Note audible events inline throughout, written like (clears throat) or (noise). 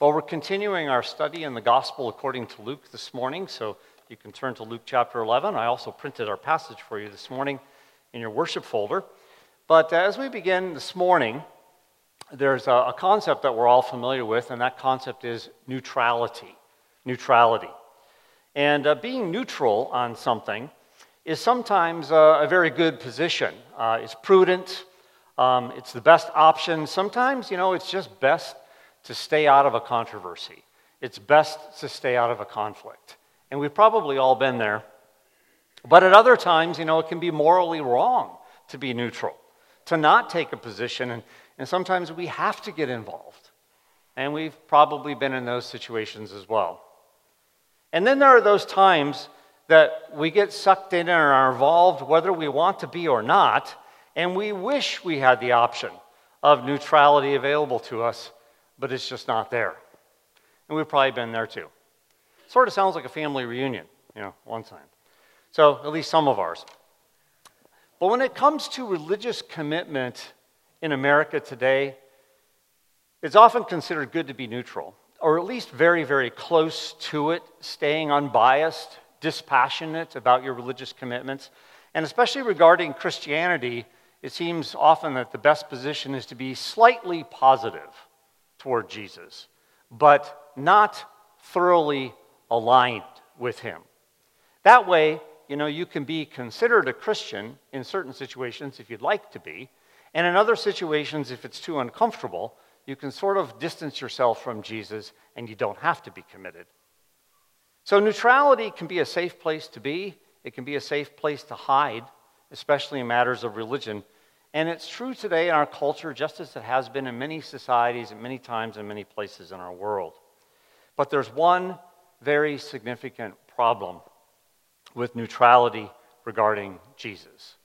Well, we're continuing our study in the Gospel according to Luke this morning, so you can turn to Luke chapter 11. I also printed our passage for you this morning in your worship folder. But as we begin this morning, there's a, concept that we're all familiar with, and that concept is neutrality. Neutrality. And uh, being neutral on something is sometimes uh, a very good position. Uh, it's prudent, um, it's the best option. Sometimes, you know, it's just best to stay out of a controversy. It's best to stay out of a conflict. And we've probably all been there. But at other times, you know, it can be morally wrong to be neutral, to not take a position. And, and sometimes we have to get involved. And we've probably been in those situations as well. And then there are those times that we get sucked in and are involved, whether we want to be or not, and we wish we had the option of neutrality available to us but it's just not there. And we've probably been there too. Sort of sounds like a family reunion, you know, one time. So, at least some of ours. But when it comes to religious commitment in America today, it's often considered good to be neutral, or at least very, very close to it, staying unbiased, dispassionate about your religious commitments. And especially regarding Christianity, it seems often that the best position is to be slightly positive toward Jesus, but not thoroughly aligned with him. That way, you know, you can be considered a Christian in certain situations if you'd like to be, and in other situations, if it's too uncomfortable, you can sort of distance yourself from Jesus and you don't have to be committed. So, neutrality can be a safe place to be, it can be a safe place to hide, especially in matters of religion. And it's true today in our culture, just as it has been in many societies and many times in many places in our world. But there's one very significant problem with neutrality regarding Jesus,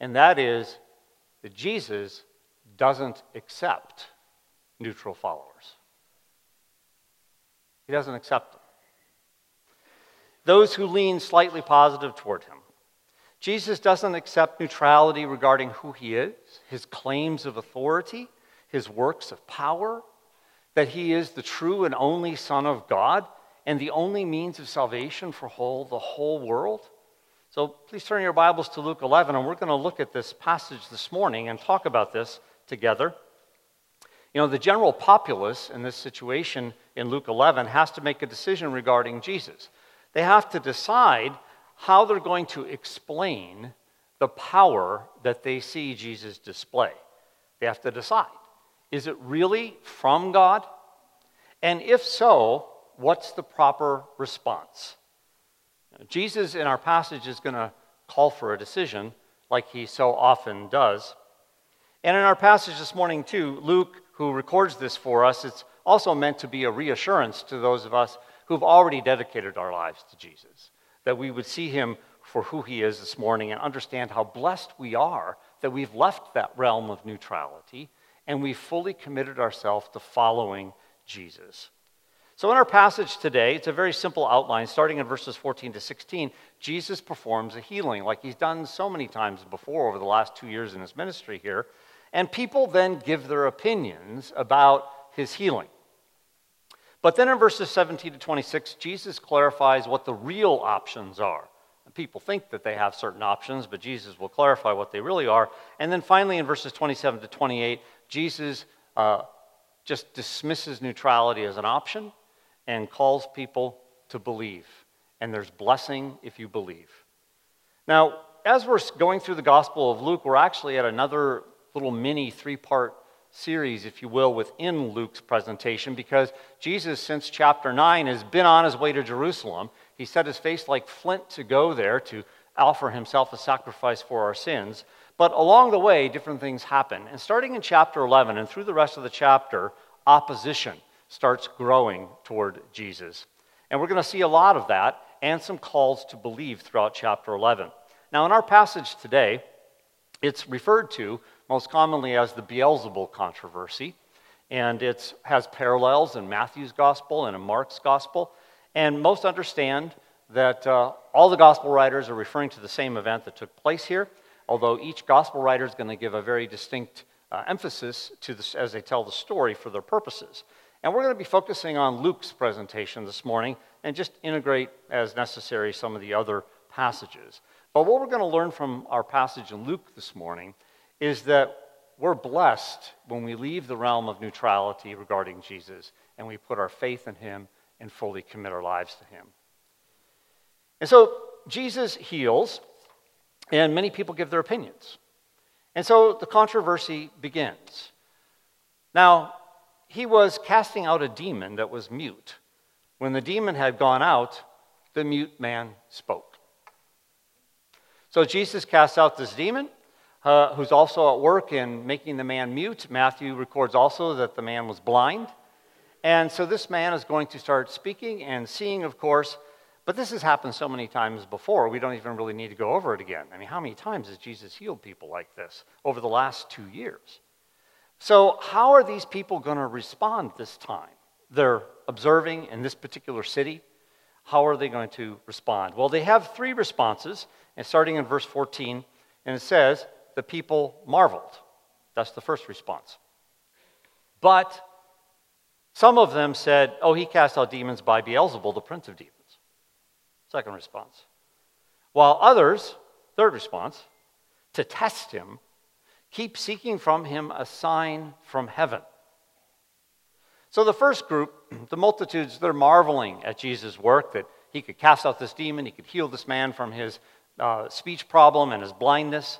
and that is that Jesus doesn't accept neutral followers. He doesn't accept them. Those who lean slightly positive toward him, Jesus doesn't accept neutrality regarding who he is, his claims of authority, his works of power, that he is the true and only Son of God and the only means of salvation for whole, the whole world. So please turn your Bibles to Luke 11, and we're going to look at this passage this morning and talk about this together. You know, the general populace in this situation in Luke 11 has to make a decision regarding Jesus. They have to decide how they're going to explain the power that they see Jesus display. They have to decide is it really from God? And if so, what's the proper response? Jesus in our passage is going to call for a decision like he so often does. And in our passage this morning, too, Luke, who records this for us, it's also meant to be a reassurance to those of us who've already dedicated our lives to Jesus that we would see him for who he is this morning and understand how blessed we are that we've left that realm of neutrality and we've fully committed ourselves to following Jesus. So, in our passage today, it's a very simple outline. Starting in verses 14 to 16, Jesus performs a healing like he's done so many times before over the last two years in his ministry here. And people then give their opinions about his healing. But then in verses 17 to 26, Jesus clarifies what the real options are. People think that they have certain options, but Jesus will clarify what they really are. And then finally, in verses 27 to 28, Jesus uh, just dismisses neutrality as an option and calls people to believe. And there's blessing if you believe. Now, as we're going through the Gospel of Luke, we're actually at another little mini three part series, if you will, within Luke's presentation because Jesus, since chapter 9, has been on his way to Jerusalem. He set his face like flint to go there to offer himself a sacrifice for our sins. But along the way, different things happen. And starting in chapter 11 and through the rest of the chapter, opposition starts growing toward Jesus. And we're going to see a lot of that and some calls to believe throughout chapter 11. Now, in our passage today, it's referred to most commonly as the Beelzebul controversy. And it has parallels in Matthew's gospel and in Mark's gospel. And most understand that uh, all the gospel writers are referring to the same event that took place here, although each gospel writer is going to give a very distinct uh, emphasis to this as they tell the story for their purposes. And we're going to be focusing on Luke's presentation this morning and just integrate as necessary some of the other passages. But what we're going to learn from our passage in Luke this morning is that we're blessed when we leave the realm of neutrality regarding Jesus and we put our faith in him and fully commit our lives to him. And so Jesus heals, and many people give their opinions. And so the controversy begins. Now, he was casting out a demon that was mute. When the demon had gone out, the mute man spoke. So Jesus casts out this demon, uh, who's also at work in making the man mute. Matthew records also that the man was blind. And so this man is going to start speaking and seeing, of course. But this has happened so many times before, we don't even really need to go over it again. I mean, how many times has Jesus healed people like this over the last two years? So, how are these people going to respond this time? They're observing in this particular city. How are they going to respond? Well, they have three responses, and starting in verse 14, and it says, The people marveled. That's the first response. But some of them said, Oh, he cast out demons by Beelzebul, the prince of demons. Second response. While others, third response, to test him, keep seeking from him a sign from heaven. So the first group, (clears throat) the multitudes, they're marveling at Jesus' work that he could cast out this demon, he could heal this man from his uh, speech problem and his blindness.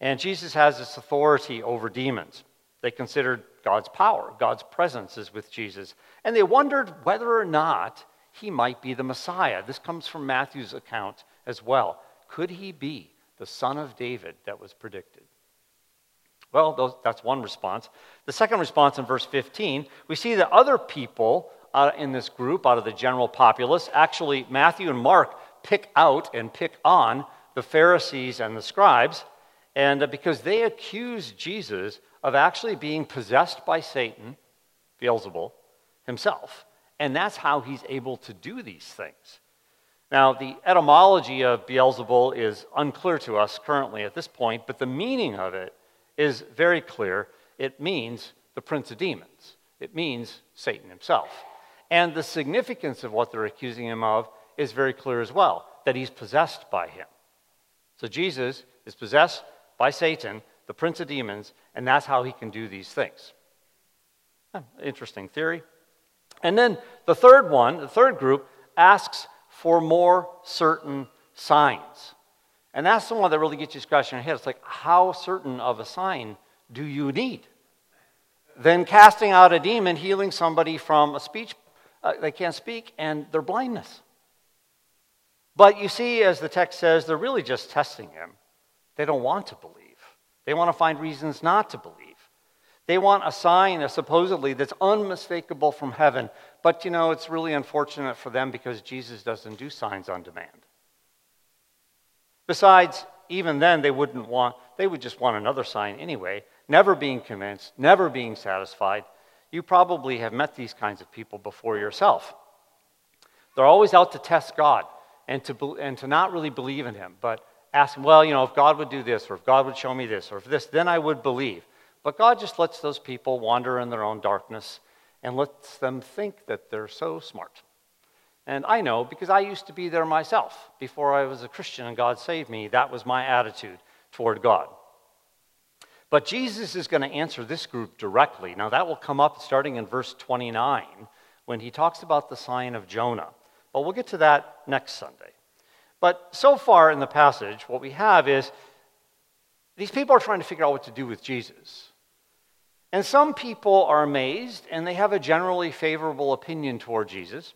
And Jesus has this authority over demons. They considered God's power, God's presence is with Jesus. And they wondered whether or not he might be the Messiah. This comes from Matthew's account as well. Could he be the son of David that was predicted? Well, those, that's one response. The second response in verse 15, we see that other people uh, in this group, out of the general populace, actually, Matthew and Mark pick out and pick on the Pharisees and the scribes, and uh, because they accuse Jesus of actually being possessed by Satan, Beelzebul, himself. And that's how he's able to do these things. Now, the etymology of Beelzebul is unclear to us currently at this point, but the meaning of it is very clear. It means the prince of demons, it means Satan himself. And the significance of what they're accusing him of is very clear as well that he's possessed by him. So Jesus is possessed by Satan, the prince of demons, and that's how he can do these things. Interesting theory. And then the third one, the third group, asks for more certain signs. And that's the one that really gets you scratching your head. It's like, how certain of a sign do you need? Then casting out a demon, healing somebody from a speech, uh, they can't speak, and their blindness. But you see, as the text says, they're really just testing him. They don't want to believe, they want to find reasons not to believe. They want a sign, a supposedly, that's unmistakable from heaven. But you know, it's really unfortunate for them because Jesus doesn't do signs on demand. Besides, even then, they wouldn't want, they would just want another sign anyway, never being convinced, never being satisfied. You probably have met these kinds of people before yourself. They're always out to test God and to, and to not really believe in Him, but ask, well, you know, if God would do this, or if God would show me this, or if this, then I would believe. But God just lets those people wander in their own darkness and lets them think that they're so smart. And I know because I used to be there myself. Before I was a Christian and God saved me, that was my attitude toward God. But Jesus is going to answer this group directly. Now, that will come up starting in verse 29 when he talks about the sign of Jonah. But we'll get to that next Sunday. But so far in the passage, what we have is these people are trying to figure out what to do with Jesus. And some people are amazed and they have a generally favorable opinion toward Jesus.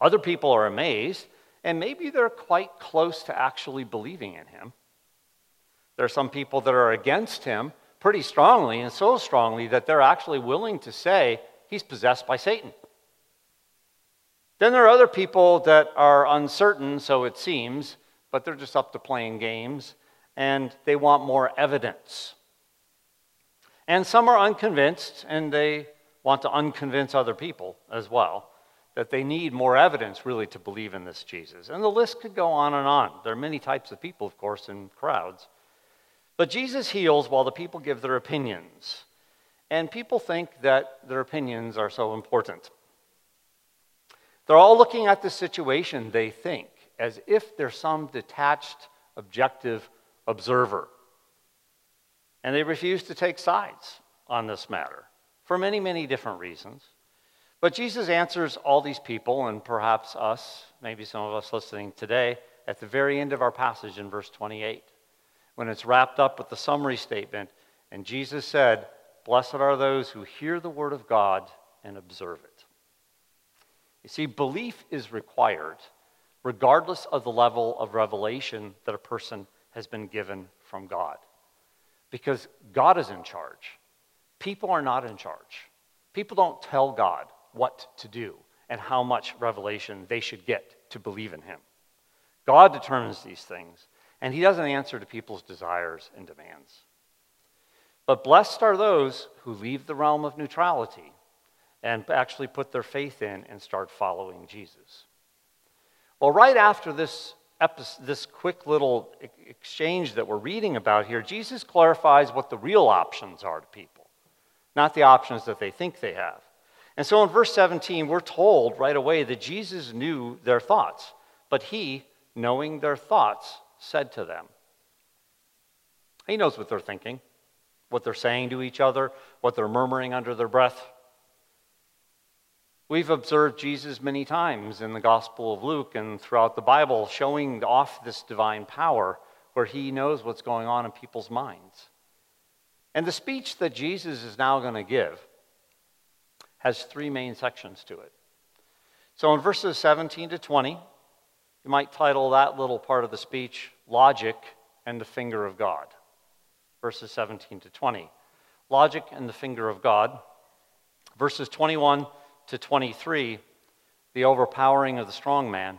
Other people are amazed, and maybe they're quite close to actually believing in him. There are some people that are against him pretty strongly, and so strongly that they're actually willing to say he's possessed by Satan. Then there are other people that are uncertain, so it seems, but they're just up to playing games, and they want more evidence. And some are unconvinced, and they want to unconvince other people as well that they need more evidence really to believe in this Jesus. And the list could go on and on. There are many types of people, of course, in crowds. But Jesus heals while the people give their opinions. and people think that their opinions are so important. They're all looking at the situation, they think, as if they're some detached, objective observer. And they refuse to take sides on this matter for many, many different reasons. But Jesus answers all these people, and perhaps us, maybe some of us listening today, at the very end of our passage in verse 28, when it's wrapped up with the summary statement, and Jesus said, Blessed are those who hear the word of God and observe it. You see, belief is required regardless of the level of revelation that a person has been given from God. Because God is in charge. People are not in charge. People don't tell God what to do and how much revelation they should get to believe in Him. God determines these things, and He doesn't answer to people's desires and demands. But blessed are those who leave the realm of neutrality and actually put their faith in and start following Jesus. Well, right after this, episode, this quick little exchange that we're reading about here, Jesus clarifies what the real options are to people, not the options that they think they have. And so in verse 17, we're told right away that Jesus knew their thoughts, but he, knowing their thoughts, said to them, He knows what they're thinking what they're saying to each other, what they're murmuring under their breath. We've observed Jesus many times in the Gospel of Luke and throughout the Bible showing off this divine power where he knows what's going on in people's minds. And the speech that Jesus is now going to give has three main sections to it. So in verses 17 to 20, you might title that little part of the speech Logic and the Finger of God verses 17 to 20. Logic and the finger of God. Verses 21 to 23, the overpowering of the strong man.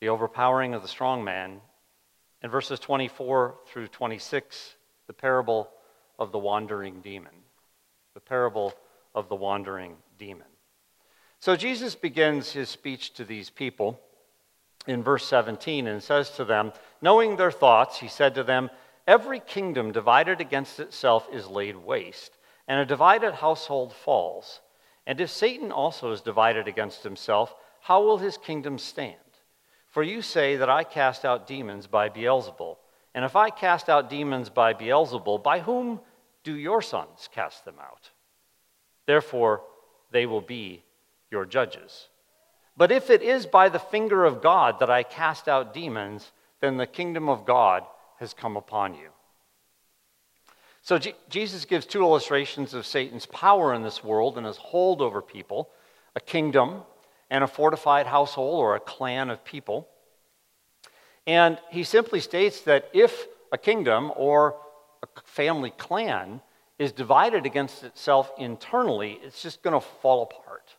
The overpowering of the strong man. In verses 24 through 26, the parable of the wandering demon. The parable of the wandering demon. So Jesus begins his speech to these people in verse 17 and says to them, Knowing their thoughts, he said to them, Every kingdom divided against itself is laid waste, and a divided household falls. And if Satan also is divided against himself, how will his kingdom stand? For you say that I cast out demons by Beelzebul. And if I cast out demons by Beelzebul, by whom do your sons cast them out? Therefore, they will be your judges. But if it is by the finger of God that I cast out demons, then the kingdom of God has come upon you. So G- Jesus gives two illustrations of Satan's power in this world and his hold over people a kingdom and a fortified household or a clan of people. And he simply states that if a kingdom or a family clan is divided against itself internally, it's just going to fall apart.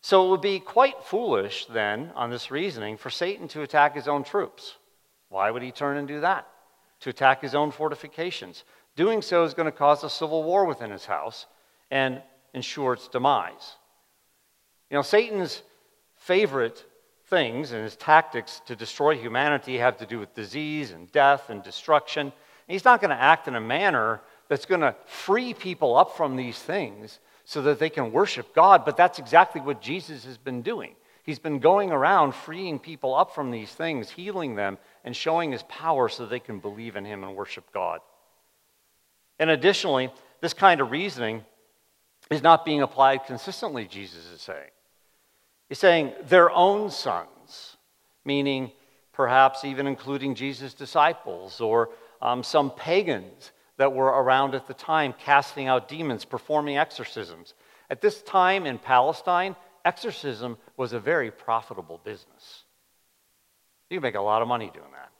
So it would be quite foolish then, on this reasoning, for Satan to attack his own troops. Why would he turn and do that? To attack his own fortifications. Doing so is going to cause a civil war within his house and ensure its demise. You know, Satan's favorite things and his tactics to destroy humanity have to do with disease and death and destruction. And he's not going to act in a manner that's going to free people up from these things so that they can worship God, but that's exactly what Jesus has been doing. He's been going around freeing people up from these things, healing them, and showing his power so they can believe in him and worship God. And additionally, this kind of reasoning is not being applied consistently, Jesus is saying. He's saying their own sons, meaning perhaps even including Jesus' disciples or um, some pagans that were around at the time casting out demons, performing exorcisms. At this time in Palestine, exorcism was a very profitable business. You make a lot of money doing that.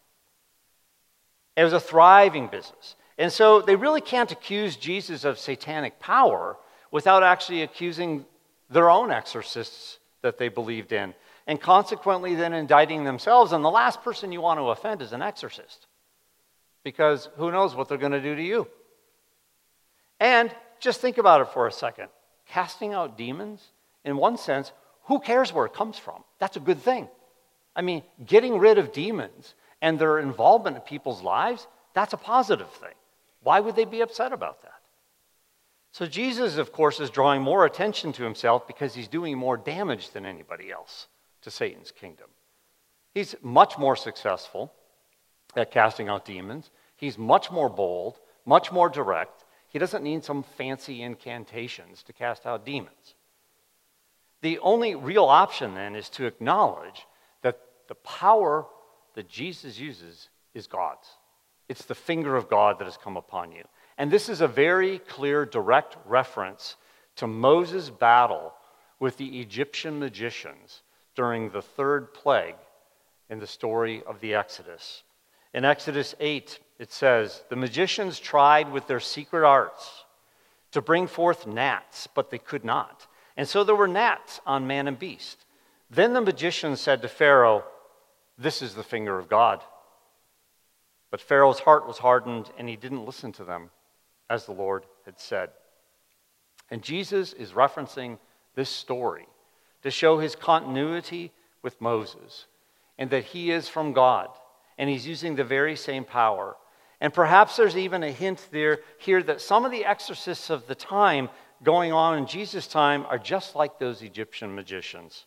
It was a thriving business. And so they really can't accuse Jesus of satanic power without actually accusing their own exorcists that they believed in, and consequently then indicting themselves. And the last person you want to offend is an exorcist, because who knows what they're going to do to you. And just think about it for a second casting out demons in one sense, who cares where it comes from? That's a good thing. I mean, getting rid of demons and their involvement in people's lives, that's a positive thing. Why would they be upset about that? So Jesus, of course, is drawing more attention to himself because he's doing more damage than anybody else to Satan's kingdom. He's much more successful at casting out demons. He's much more bold, much more direct. He doesn't need some fancy incantations to cast out demons. The only real option then is to acknowledge that the power that Jesus uses is God's. It's the finger of God that has come upon you. And this is a very clear, direct reference to Moses' battle with the Egyptian magicians during the third plague in the story of the Exodus. In Exodus 8, it says, The magicians tried with their secret arts to bring forth gnats, but they could not. And so there were gnats on man and beast. Then the magician said to Pharaoh, This is the finger of God. But Pharaoh's heart was hardened, and he didn't listen to them, as the Lord had said. And Jesus is referencing this story to show his continuity with Moses and that he is from God and he's using the very same power. And perhaps there's even a hint there here that some of the exorcists of the time going on in Jesus' time are just like those Egyptian magicians.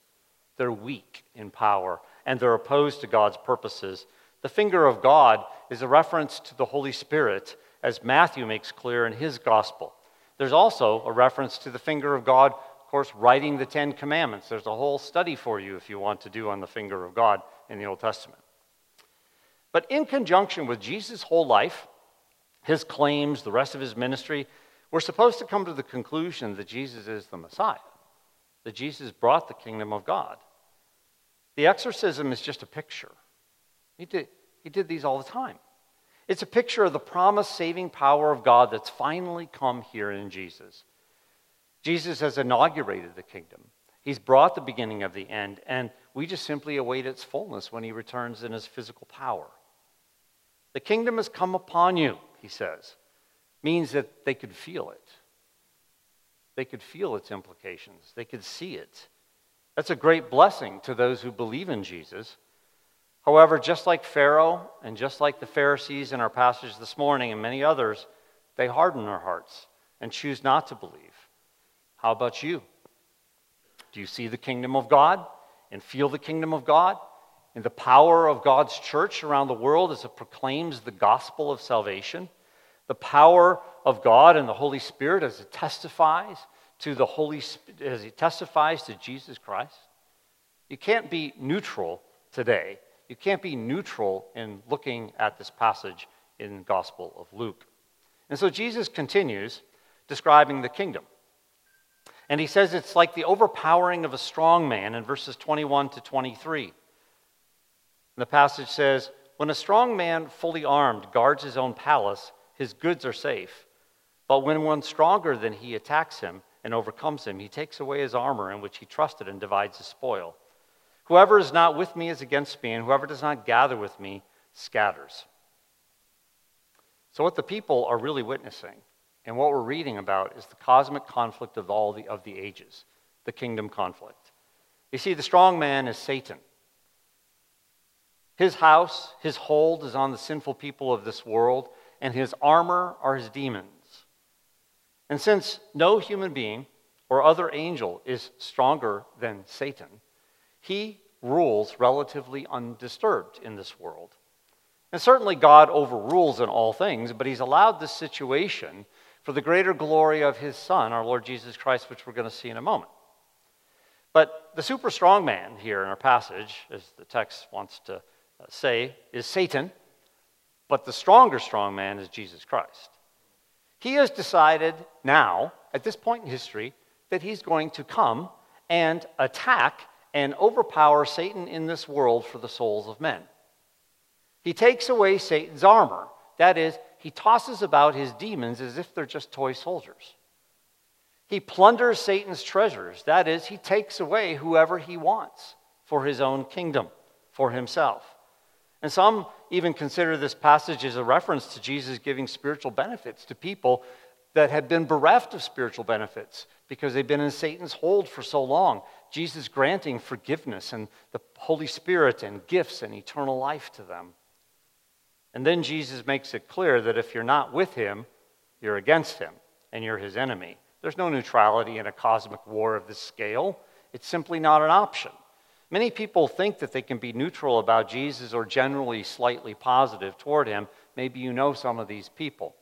They're weak in power and they're opposed to God's purposes. The finger of God is a reference to the Holy Spirit, as Matthew makes clear in his gospel. There's also a reference to the finger of God, of course, writing the Ten Commandments. There's a whole study for you if you want to do on the finger of God in the Old Testament. But in conjunction with Jesus' whole life, his claims, the rest of his ministry, we're supposed to come to the conclusion that Jesus is the Messiah, that Jesus brought the kingdom of God. The exorcism is just a picture. He did, he did these all the time. It's a picture of the promised saving power of God that's finally come here in Jesus. Jesus has inaugurated the kingdom. He's brought the beginning of the end, and we just simply await its fullness when he returns in his physical power. The kingdom has come upon you, he says means that they could feel it. They could feel its implications, they could see it. That's a great blessing to those who believe in Jesus. However, just like Pharaoh and just like the Pharisees in our passage this morning and many others, they harden their hearts and choose not to believe. How about you? Do you see the kingdom of God and feel the kingdom of God and the power of God's church around the world as it proclaims the gospel of salvation? the power of God and the Holy Spirit as it testifies to the Holy as he testifies to Jesus Christ. You can't be neutral today. You can't be neutral in looking at this passage in the Gospel of Luke. And so Jesus continues describing the kingdom. And he says it's like the overpowering of a strong man in verses 21 to 23. the passage says, When a strong man, fully armed, guards his own palace, his goods are safe. But when one stronger than he attacks him and overcomes him, he takes away his armor in which he trusted and divides his spoil. Whoever is not with me is against me, and whoever does not gather with me scatters. So, what the people are really witnessing and what we're reading about is the cosmic conflict of all the, of the ages, the kingdom conflict. You see, the strong man is Satan. His house, his hold is on the sinful people of this world, and his armor are his demons. And since no human being or other angel is stronger than Satan, he rules relatively undisturbed in this world. And certainly God overrules in all things, but he's allowed this situation for the greater glory of his Son, our Lord Jesus Christ, which we're going to see in a moment. But the super strong man here in our passage, as the text wants to uh, say, is Satan but the stronger strong man is Jesus Christ. He has decided now, at this point in history, that he's going to come and attack and overpower Satan in this world for the souls of men. He takes away Satan's armor. That is, he tosses about his demons as if they're just toy soldiers. He plunders Satan's treasures. That is, he takes away whoever he wants for his own kingdom, for himself. And some even consider this passage as a reference to Jesus giving spiritual benefits to people that had been bereft of spiritual benefits because they've been in Satan's hold for so long. Jesus granting forgiveness and the Holy Spirit and gifts and eternal life to them. And then Jesus makes it clear that if you're not with him, you're against him. and you're his enemy. There's no neutrality in a cosmic war of this scale. It's simply not an option. Many people think that they can be neutral about Jesus or generally slightly positive toward him. Maybe you know some of these people.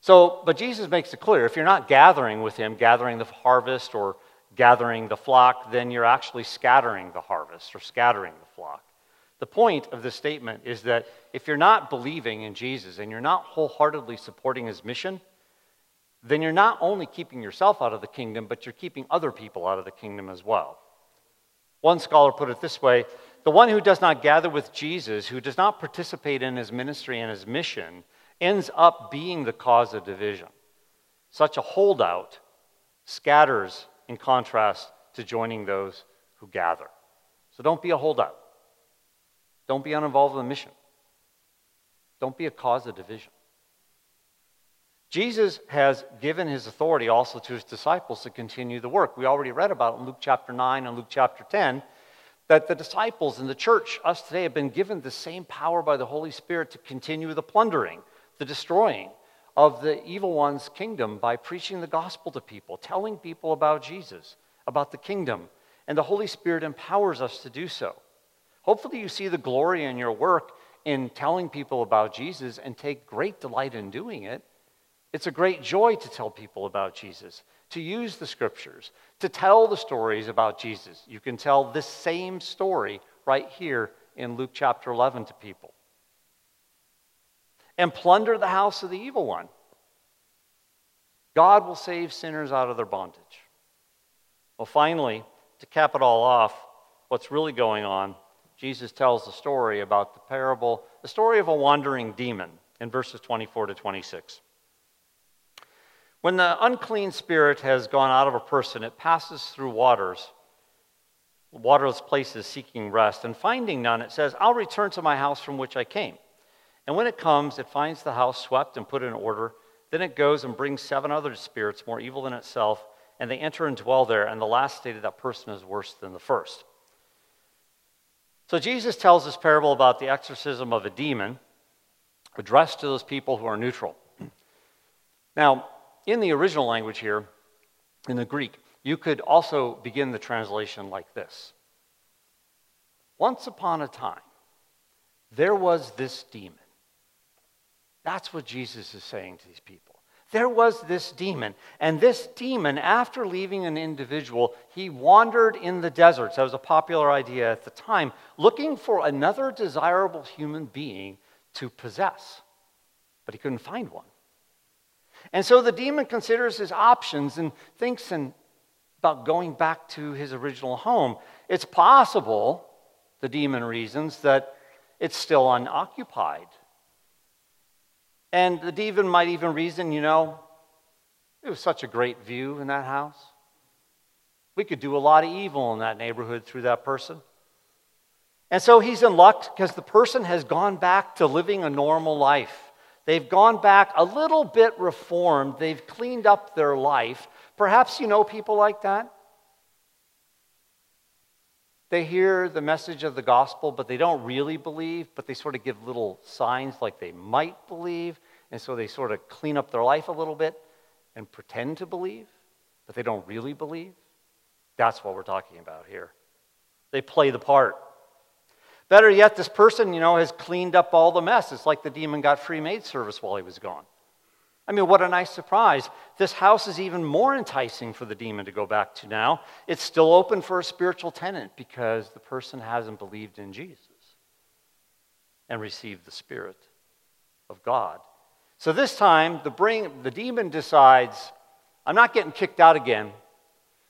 So, but Jesus makes it clear if you're not gathering with him, gathering the harvest or gathering the flock, then you're actually scattering the harvest or scattering the flock. The point of this statement is that if you're not believing in Jesus and you're not wholeheartedly supporting his mission, then you're not only keeping yourself out of the kingdom, but you're keeping other people out of the kingdom as well. One scholar put it this way the one who does not gather with Jesus, who does not participate in his ministry and his mission, ends up being the cause of division. Such a holdout scatters in contrast to joining those who gather. So don't be a holdout. Don't be uninvolved in the mission. Don't be a cause of division. Jesus has given his authority also to his disciples to continue the work. We already read about in Luke chapter 9 and Luke chapter 10 that the disciples in the church, us today, have been given the same power by the Holy Spirit to continue the plundering, the destroying of the evil one's kingdom by preaching the gospel to people, telling people about Jesus, about the kingdom. And the Holy Spirit empowers us to do so. Hopefully, you see the glory in your work in telling people about Jesus and take great delight in doing it it's a great joy to tell people about Jesus, to use the scriptures, to tell the stories about Jesus. You can tell this same story right here in Luke chapter 11 to people. And plunder the house of the evil one. God will save sinners out of their bondage. Well, finally, to cap it all off, what's really going on, Jesus tells the story about the parable, the story of a wandering demon in verses 24 to 26. When the unclean spirit has gone out of a person, it passes through waters, waterless places seeking rest, and finding none, it says, I'll return to my house from which I came. And when it comes, it finds the house swept and put in order. Then it goes and brings seven other spirits more evil than itself, and they enter and dwell there, and the last state of that person is worse than the first. So Jesus tells this parable about the exorcism of a demon addressed to those people who are neutral. (clears throat) Now, in the original language here, in the Greek, you could also begin the translation like this Once upon a time, there was this demon. That's what Jesus is saying to these people. There was this demon. And this demon, after leaving an individual, he wandered in the deserts. That was a popular idea at the time, looking for another desirable human being to possess. But he couldn't find one. And so the demon considers his options and thinks in, about going back to his original home. It's possible, the demon reasons, that it's still unoccupied. And the demon might even reason, you know, it was such a great view in that house. We could do a lot of evil in that neighborhood through that person. And so he's in luck because the person has gone back to living a normal life. They've gone back a little bit reformed. They've cleaned up their life. Perhaps you know people like that. They hear the message of the gospel, but they don't really believe, but they sort of give little signs like they might believe. And so they sort of clean up their life a little bit and pretend to believe, but they don't really believe. That's what we're talking about here. They play the part. Better yet, this person, you know, has cleaned up all the mess. It's like the demon got free maid service while he was gone. I mean, what a nice surprise. This house is even more enticing for the demon to go back to now. It's still open for a spiritual tenant because the person hasn't believed in Jesus and received the Spirit of God. So this time, the, bring, the demon decides, I'm not getting kicked out again,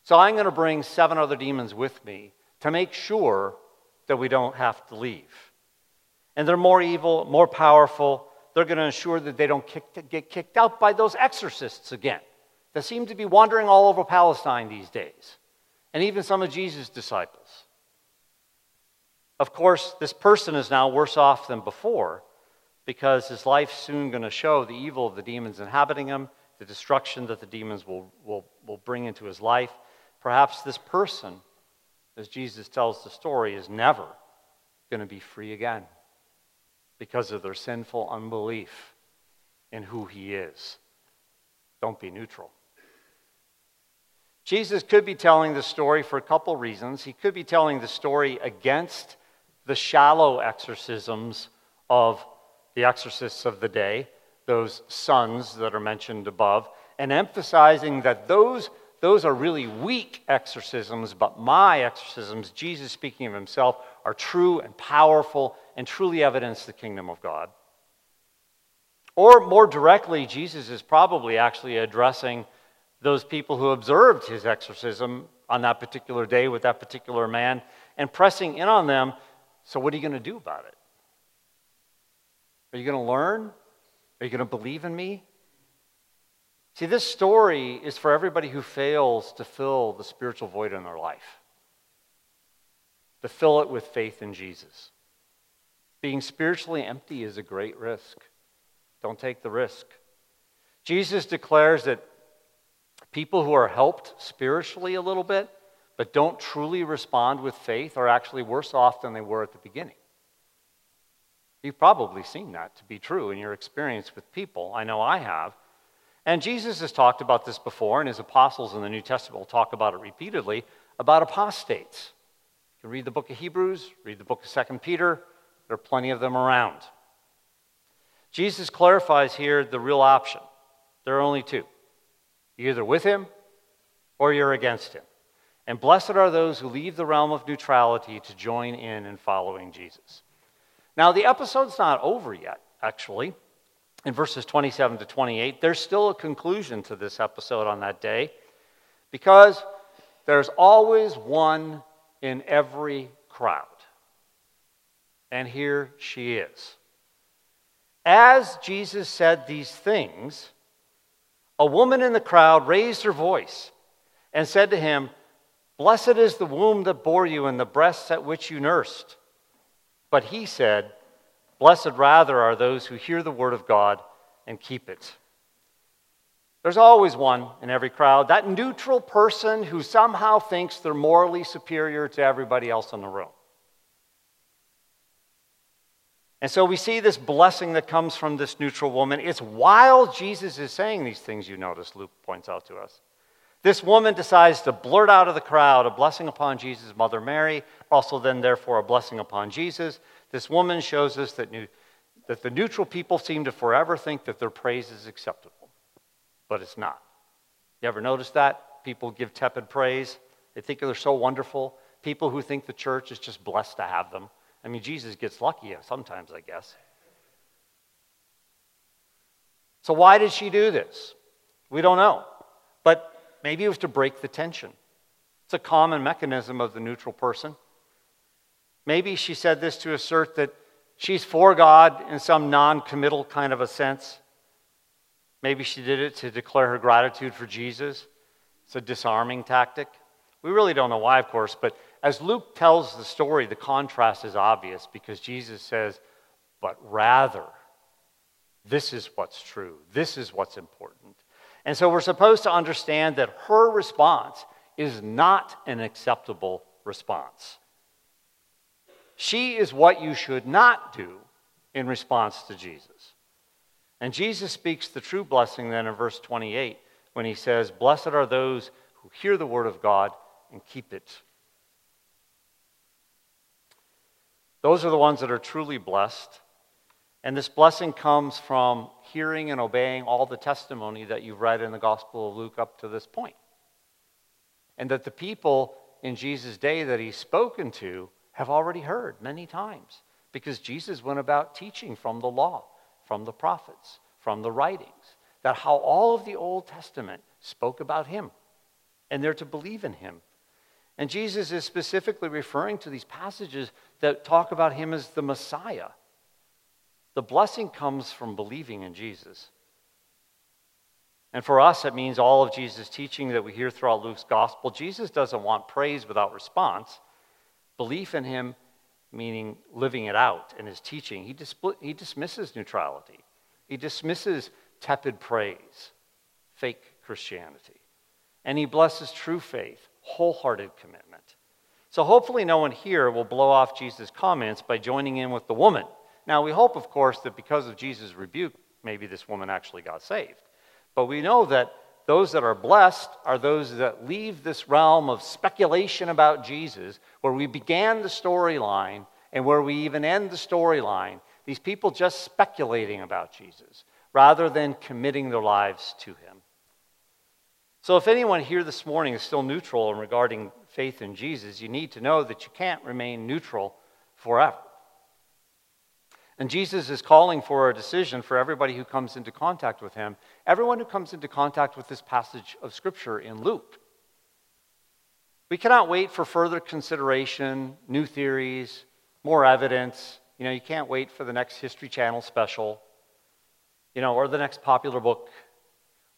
so I'm going to bring seven other demons with me to make sure that we don't have to leave. And they're more evil, more powerful. They're going to ensure that they don't kick, get kicked out by those exorcists again that seem to be wandering all over Palestine these days, and even some of Jesus' disciples. Of course, this person is now worse off than before because his life's soon going to show the evil of the demons inhabiting him, the destruction that the demons will, will, will bring into his life. Perhaps this person as Jesus tells the story, is never going to be free again because of their sinful unbelief in who he is don't be neutral. Jesus could be telling the story for a couple reasons. He could be telling the story against the shallow exorcisms of the exorcists of the day, those sons that are mentioned above, and emphasizing that those, those are really weak exorcisms, but my exorcisms, Jesus speaking of himself, are true and powerful and truly evidence the kingdom of God. Or more directly, Jesus is probably actually addressing those people who observed his exorcism on that particular day with that particular man and pressing in on them. So, what are you going to do about it? Are you going to learn? Are you going to believe in me? See, this story is for everybody who fails to fill the spiritual void in their life, to fill it with faith in Jesus. Being spiritually empty is a great risk. Don't take the risk. Jesus declares that people who are helped spiritually a little bit, but don't truly respond with faith, are actually worse off than they were at the beginning. You've probably seen that to be true in your experience with people. I know I have. And Jesus has talked about this before, and his apostles in the New Testament will talk about it repeatedly about apostates. You can read the book of Hebrews, read the book of Second Peter, there are plenty of them around. Jesus clarifies here the real option. There are only two you're either with him or you're against him. And blessed are those who leave the realm of neutrality to join in in following Jesus. Now, the episode's not over yet, actually. In verses 27 to 28, there's still a conclusion to this episode on that day because there's always one in every crowd. And here she is. As Jesus said these things, a woman in the crowd raised her voice and said to him, Blessed is the womb that bore you and the breasts at which you nursed. But he said, Blessed rather are those who hear the word of God and keep it. There's always one in every crowd, that neutral person who somehow thinks they're morally superior to everybody else in the room. And so we see this blessing that comes from this neutral woman. It's while Jesus is saying these things, you notice, Luke points out to us. This woman decides to blurt out of the crowd a blessing upon Jesus' mother Mary, also then, therefore, a blessing upon Jesus. This woman shows us that, new, that the neutral people seem to forever think that their praise is acceptable, but it's not. You ever notice that? People give tepid praise, they think they're so wonderful. People who think the church is just blessed to have them. I mean, Jesus gets lucky sometimes, I guess. So, why did she do this? We don't know. But maybe it was to break the tension. It's a common mechanism of the neutral person. Maybe she said this to assert that she's for God in some non committal kind of a sense. Maybe she did it to declare her gratitude for Jesus. It's a disarming tactic. We really don't know why, of course, but as Luke tells the story, the contrast is obvious because Jesus says, but rather, this is what's true, this is what's important. And so we're supposed to understand that her response is not an acceptable response. She is what you should not do in response to Jesus. And Jesus speaks the true blessing then in verse 28 when he says, Blessed are those who hear the word of God and keep it. Those are the ones that are truly blessed. And this blessing comes from hearing and obeying all the testimony that you've read in the Gospel of Luke up to this point. And that the people in Jesus' day that he's spoken to have already heard many times because Jesus went about teaching from the law, from the prophets, from the writings, that how all of the Old Testament spoke about him. And they're to believe in him and Jesus is specifically referring to these passages that talk about him as the Messiah. The blessing comes from believing in Jesus. And for us, it means all of Jesus' teaching that we hear throughout Luke's gospel. Jesus doesn't want praise without response. Belief in him, meaning living it out in his teaching, he, dis- he dismisses neutrality, he dismisses tepid praise, fake Christianity. And he blesses true faith, wholehearted commitment. So hopefully, no one here will blow off Jesus' comments by joining in with the woman. Now, we hope, of course, that because of Jesus' rebuke, maybe this woman actually got saved. But we know that those that are blessed are those that leave this realm of speculation about Jesus, where we began the storyline and where we even end the storyline. These people just speculating about Jesus rather than committing their lives to him. So, if anyone here this morning is still neutral in regarding faith in Jesus, you need to know that you can't remain neutral forever. And Jesus is calling for a decision for everybody who comes into contact with him, everyone who comes into contact with this passage of Scripture in Luke. We cannot wait for further consideration, new theories, more evidence. You know, you can't wait for the next History Channel special, you know, or the next popular book,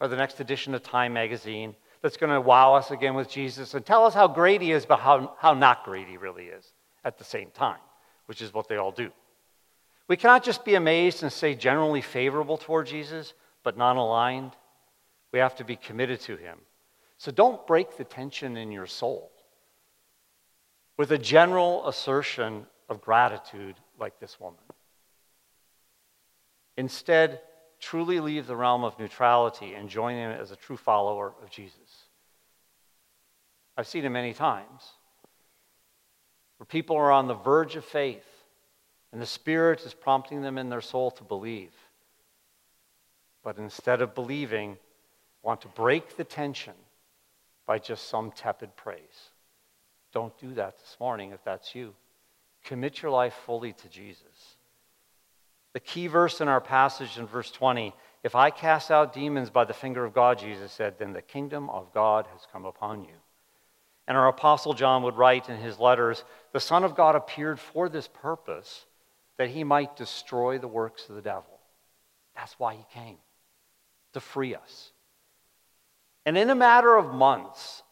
or the next edition of Time magazine that's going to wow us again with Jesus and tell us how great he is, but how, how not great he really is at the same time, which is what they all do. We cannot just be amazed and say generally favorable toward Jesus, but non aligned. We have to be committed to him. So don't break the tension in your soul with a general assertion of gratitude like this woman. Instead, truly leave the realm of neutrality and join him as a true follower of Jesus. I've seen it many times where people are on the verge of faith and the Spirit is prompting them in their soul to believe. But instead of believing, want to break the tension by just some tepid praise. Don't do that this morning if that's you. Commit your life fully to Jesus. The key verse in our passage in verse 20 if I cast out demons by the finger of God, Jesus said, then the kingdom of God has come upon you. And our apostle John would write in his letters, the Son of God appeared for this purpose that he might destroy the works of the devil. That's why he came, to free us. And in a matter of months,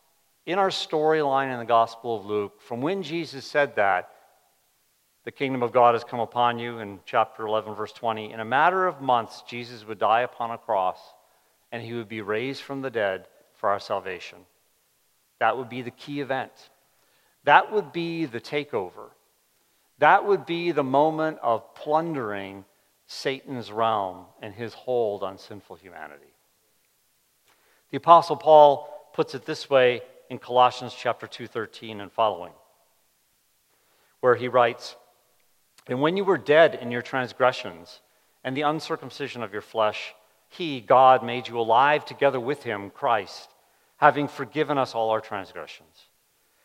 in our storyline in the Gospel of Luke, from when Jesus said that, the kingdom of God has come upon you in chapter 11, verse 20, in a matter of months, Jesus would die upon a cross and he would be raised from the dead for our salvation. That would be the key event. That would be the takeover. That would be the moment of plundering Satan's realm and his hold on sinful humanity. The apostle Paul puts it this way in Colossians chapter 2:13 and following, where he writes, "And when you were dead in your transgressions and the uncircumcision of your flesh, he, God, made you alive together with him, Christ, having forgiven us all our transgressions."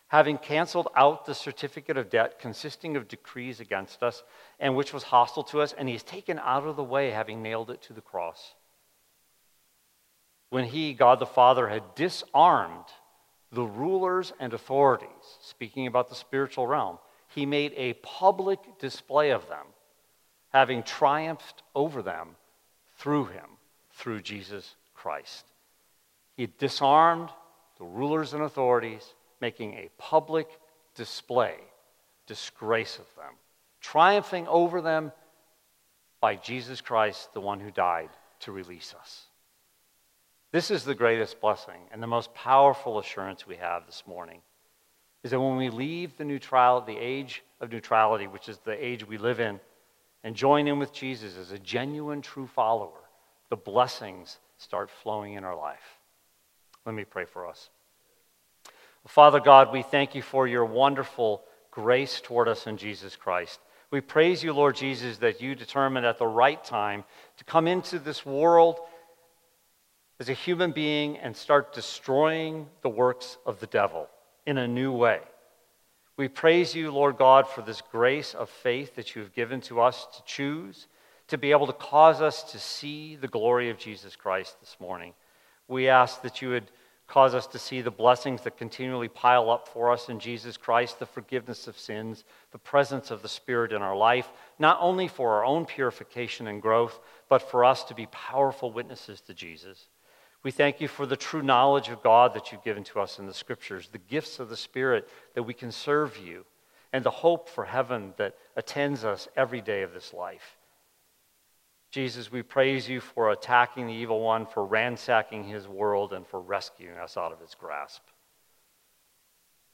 having canceled out the certificate of debt consisting of decrees against us and which was hostile to us, and he's taken out of the way, having nailed it to the cross. When he, God the Father, had disarmed the rulers and authorities, speaking about the spiritual realm, he made a public display of them, having triumphed over them through him, through Jesus Christ. He disarmed the rulers and authorities making a public display, disgrace of them, triumphing over them by Jesus Christ, the one who died to release us. This is the greatest blessing and the most powerful assurance we have this morning is that when we leave the neutrality, the age of neutrality, which is the age we live in, and join in with Jesus as a genuine, true follower, the blessings start flowing in our life. Let me pray for us. Father God, we thank you for your wonderful grace toward us in Jesus Christ. We praise you, Lord Jesus, that you determined at the right time to come into this world as a human being and start destroying the works of the devil in a new way. We praise you, Lord God, for this grace of faith that you have given to us to choose, to be able to cause us to see the glory of Jesus Christ this morning. We ask that you would cause us to see the blessings that continually pile up for us in Jesus Christ, the forgiveness of sins, the presence of the Spirit in our life, not only for our own purification and growth, but for us to be powerful witnesses to Jesus. We thank you for the true knowledge of God that you've given to us in the Scriptures, the gifts of the Spirit that we can serve you, and the hope for heaven that attends us every day of this life. Jesus, we praise you for attacking the evil one, for ransacking his world, and for rescuing us out of his grasp.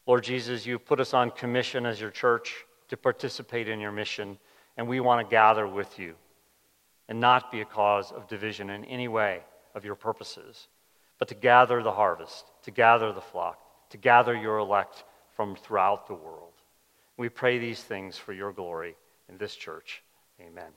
Lord Jesus, you've put us on commission as your church to participate in your mission, and we want to gather with you and not be a cause of division in any way, of your purposes, but to gather the harvest, to gather the flock, to gather your elect from throughout the world. We pray these things for your glory in this church. Amen.